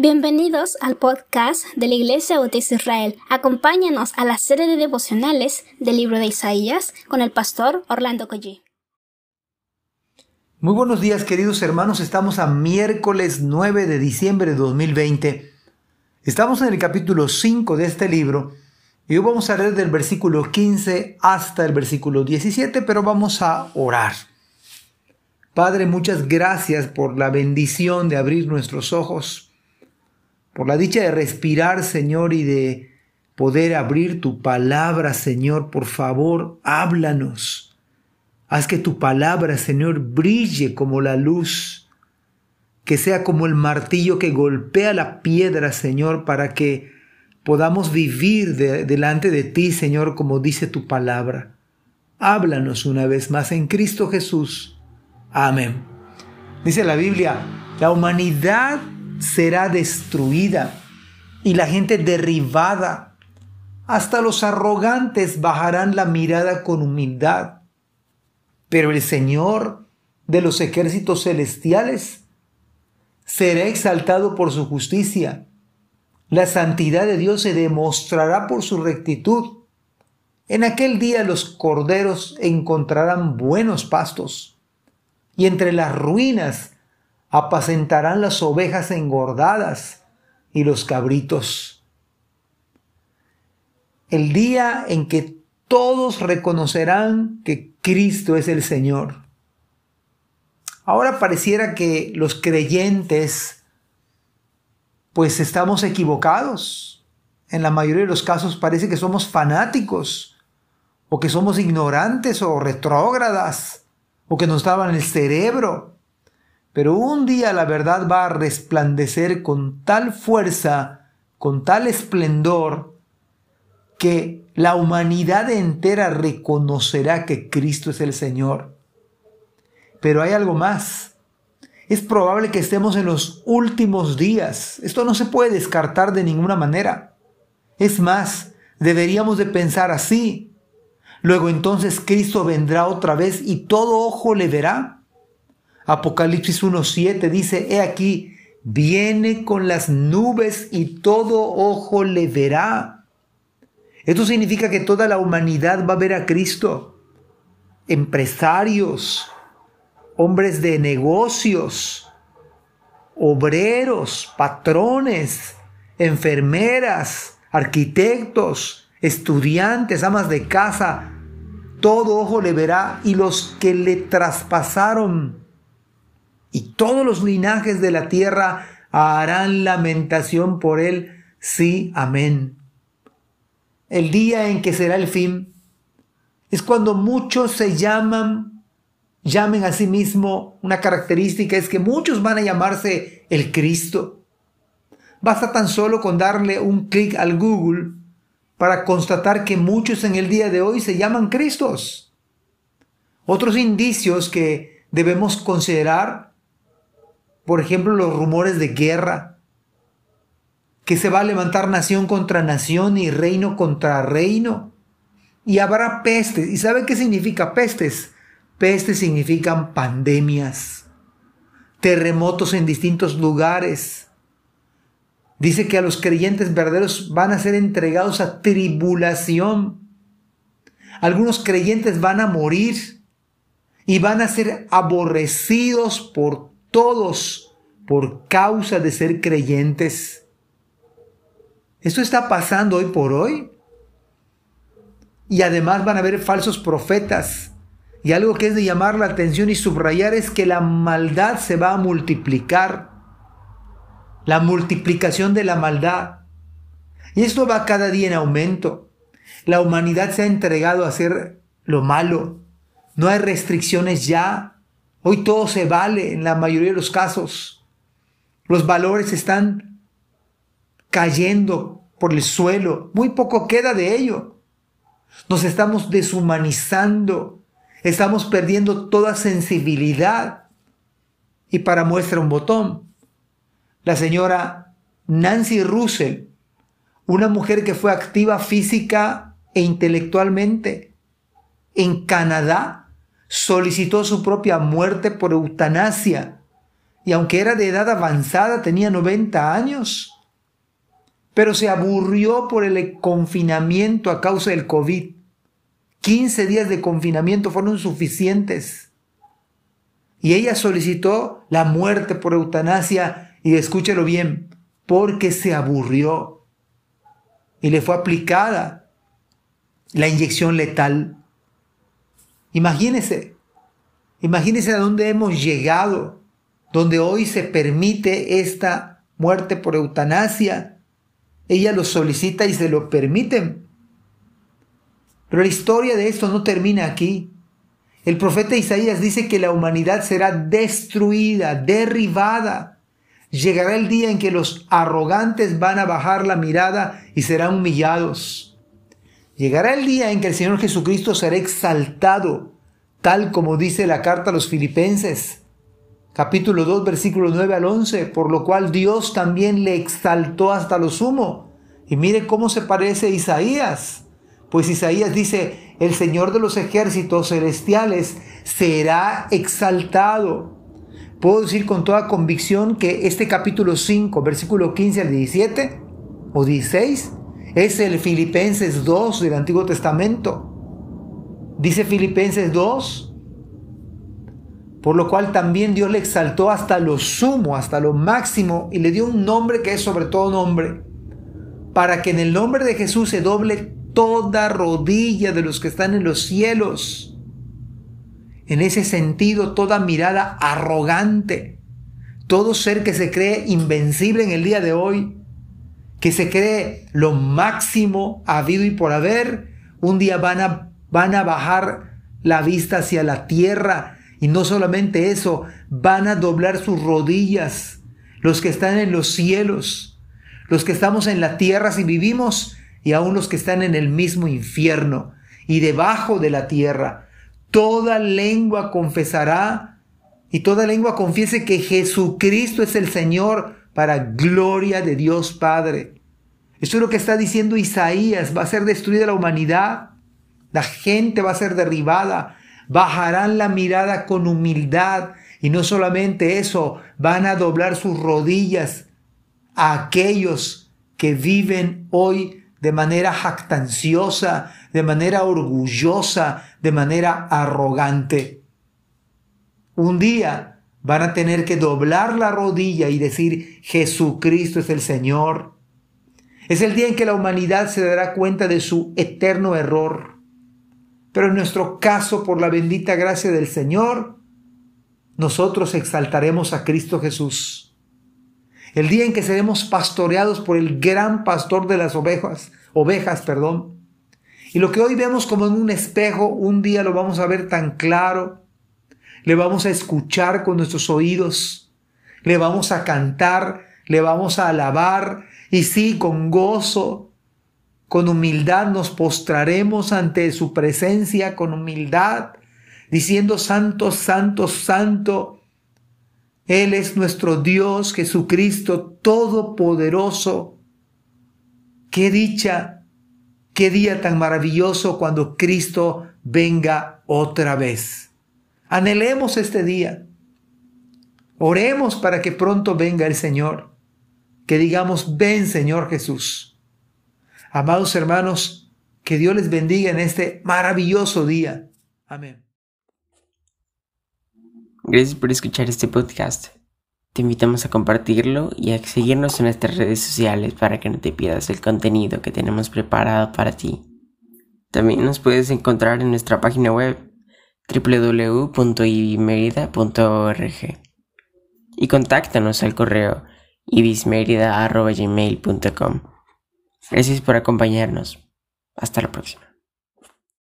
Bienvenidos al podcast de la Iglesia Bautista Israel. Acompáñanos a la serie de devocionales del libro de Isaías con el pastor Orlando Collie. Muy buenos días queridos hermanos, estamos a miércoles 9 de diciembre de 2020. Estamos en el capítulo 5 de este libro y hoy vamos a leer del versículo 15 hasta el versículo 17, pero vamos a orar. Padre, muchas gracias por la bendición de abrir nuestros ojos por la dicha de respirar, Señor, y de poder abrir tu palabra, Señor. Por favor, háblanos. Haz que tu palabra, Señor, brille como la luz, que sea como el martillo que golpea la piedra, Señor, para que podamos vivir delante de ti, Señor, como dice tu palabra. Háblanos una vez más en Cristo Jesús. Amén. Dice la Biblia, la humanidad será destruida y la gente derribada. Hasta los arrogantes bajarán la mirada con humildad. Pero el Señor de los ejércitos celestiales será exaltado por su justicia. La santidad de Dios se demostrará por su rectitud. En aquel día los corderos encontrarán buenos pastos, y entre las ruinas apacentarán las ovejas engordadas y los cabritos. El día en que todos reconocerán que Cristo es el Señor. Ahora pareciera que los creyentes pues estamos equivocados. En la mayoría de los casos parece que somos fanáticos o que somos ignorantes o retrógradas o que nos daban el cerebro pero un día la verdad va a resplandecer con tal fuerza, con tal esplendor, que la humanidad entera reconocerá que Cristo es el Señor. Pero hay algo más. Es probable que estemos en los últimos días. Esto no se puede descartar de ninguna manera. Es más, deberíamos de pensar así. Luego entonces Cristo vendrá otra vez y todo ojo le verá. Apocalipsis 1.7 dice, he aquí, viene con las nubes y todo ojo le verá. Esto significa que toda la humanidad va a ver a Cristo. Empresarios, hombres de negocios, obreros, patrones, enfermeras, arquitectos, estudiantes, amas de casa, todo ojo le verá y los que le traspasaron y todos los linajes de la tierra harán lamentación por él. Sí, amén. El día en que será el fin es cuando muchos se llaman, llamen a sí mismo, una característica es que muchos van a llamarse el Cristo. Basta tan solo con darle un clic al Google para constatar que muchos en el día de hoy se llaman Cristos. Otros indicios que debemos considerar por ejemplo, los rumores de guerra, que se va a levantar nación contra nación y reino contra reino. Y habrá pestes. ¿Y sabe qué significa pestes? Pestes significan pandemias, terremotos en distintos lugares. Dice que a los creyentes verdaderos van a ser entregados a tribulación. Algunos creyentes van a morir y van a ser aborrecidos por todos por causa de ser creyentes. Esto está pasando hoy por hoy. Y además van a haber falsos profetas. Y algo que es de llamar la atención y subrayar es que la maldad se va a multiplicar. La multiplicación de la maldad. Y esto va cada día en aumento. La humanidad se ha entregado a hacer lo malo. No hay restricciones ya Hoy todo se vale en la mayoría de los casos. Los valores están cayendo por el suelo. Muy poco queda de ello. Nos estamos deshumanizando. Estamos perdiendo toda sensibilidad. Y para muestra un botón, la señora Nancy Russell, una mujer que fue activa física e intelectualmente en Canadá, solicitó su propia muerte por eutanasia y aunque era de edad avanzada, tenía 90 años, pero se aburrió por el confinamiento a causa del COVID. 15 días de confinamiento fueron suficientes. Y ella solicitó la muerte por eutanasia, y escúchelo bien, porque se aburrió. Y le fue aplicada la inyección letal. Imagínese, imagínese a dónde hemos llegado, donde hoy se permite esta muerte por eutanasia. Ella lo solicita y se lo permiten. Pero la historia de esto no termina aquí. El profeta Isaías dice que la humanidad será destruida, derribada. Llegará el día en que los arrogantes van a bajar la mirada y serán humillados. Llegará el día en que el Señor Jesucristo será exaltado, tal como dice la carta a los filipenses, capítulo 2, versículo 9 al 11, por lo cual Dios también le exaltó hasta lo sumo. Y mire cómo se parece Isaías. Pues Isaías dice, el Señor de los ejércitos celestiales será exaltado. Puedo decir con toda convicción que este capítulo 5, versículo 15 al 17 o 16, es el Filipenses 2 del Antiguo Testamento. Dice Filipenses 2, por lo cual también Dios le exaltó hasta lo sumo, hasta lo máximo, y le dio un nombre que es sobre todo nombre, para que en el nombre de Jesús se doble toda rodilla de los que están en los cielos. En ese sentido, toda mirada arrogante, todo ser que se cree invencible en el día de hoy, que se cree lo máximo habido y por haber, un día van a, van a bajar la vista hacia la tierra y no solamente eso, van a doblar sus rodillas, los que están en los cielos, los que estamos en la tierra si vivimos y aún los que están en el mismo infierno y debajo de la tierra. Toda lengua confesará y toda lengua confiese que Jesucristo es el Señor para gloria de Dios Padre. Esto es lo que está diciendo Isaías. Va a ser destruida la humanidad. La gente va a ser derribada. Bajarán la mirada con humildad. Y no solamente eso, van a doblar sus rodillas a aquellos que viven hoy de manera jactanciosa, de manera orgullosa, de manera arrogante. Un día van a tener que doblar la rodilla y decir, Jesucristo es el Señor. Es el día en que la humanidad se dará cuenta de su eterno error. Pero en nuestro caso, por la bendita gracia del Señor, nosotros exaltaremos a Cristo Jesús el día en que seremos pastoreados por el gran pastor de las ovejas, ovejas, perdón. Y lo que hoy vemos como en un espejo, un día lo vamos a ver tan claro, le vamos a escuchar con nuestros oídos, le vamos a cantar, le vamos a alabar, y sí, con gozo, con humildad nos postraremos ante su presencia, con humildad, diciendo, Santo, Santo, Santo, él es nuestro Dios Jesucristo Todopoderoso. Qué dicha, qué día tan maravilloso cuando Cristo venga otra vez. Anhelemos este día. Oremos para que pronto venga el Señor. Que digamos, ven Señor Jesús. Amados hermanos, que Dios les bendiga en este maravilloso día. Amén. Gracias por escuchar este podcast. Te invitamos a compartirlo y a seguirnos en nuestras redes sociales para que no te pierdas el contenido que tenemos preparado para ti. También nos puedes encontrar en nuestra página web www.ibismerida.org y contáctanos al correo ibismerida.gmail.com. Gracias por acompañarnos. Hasta la próxima.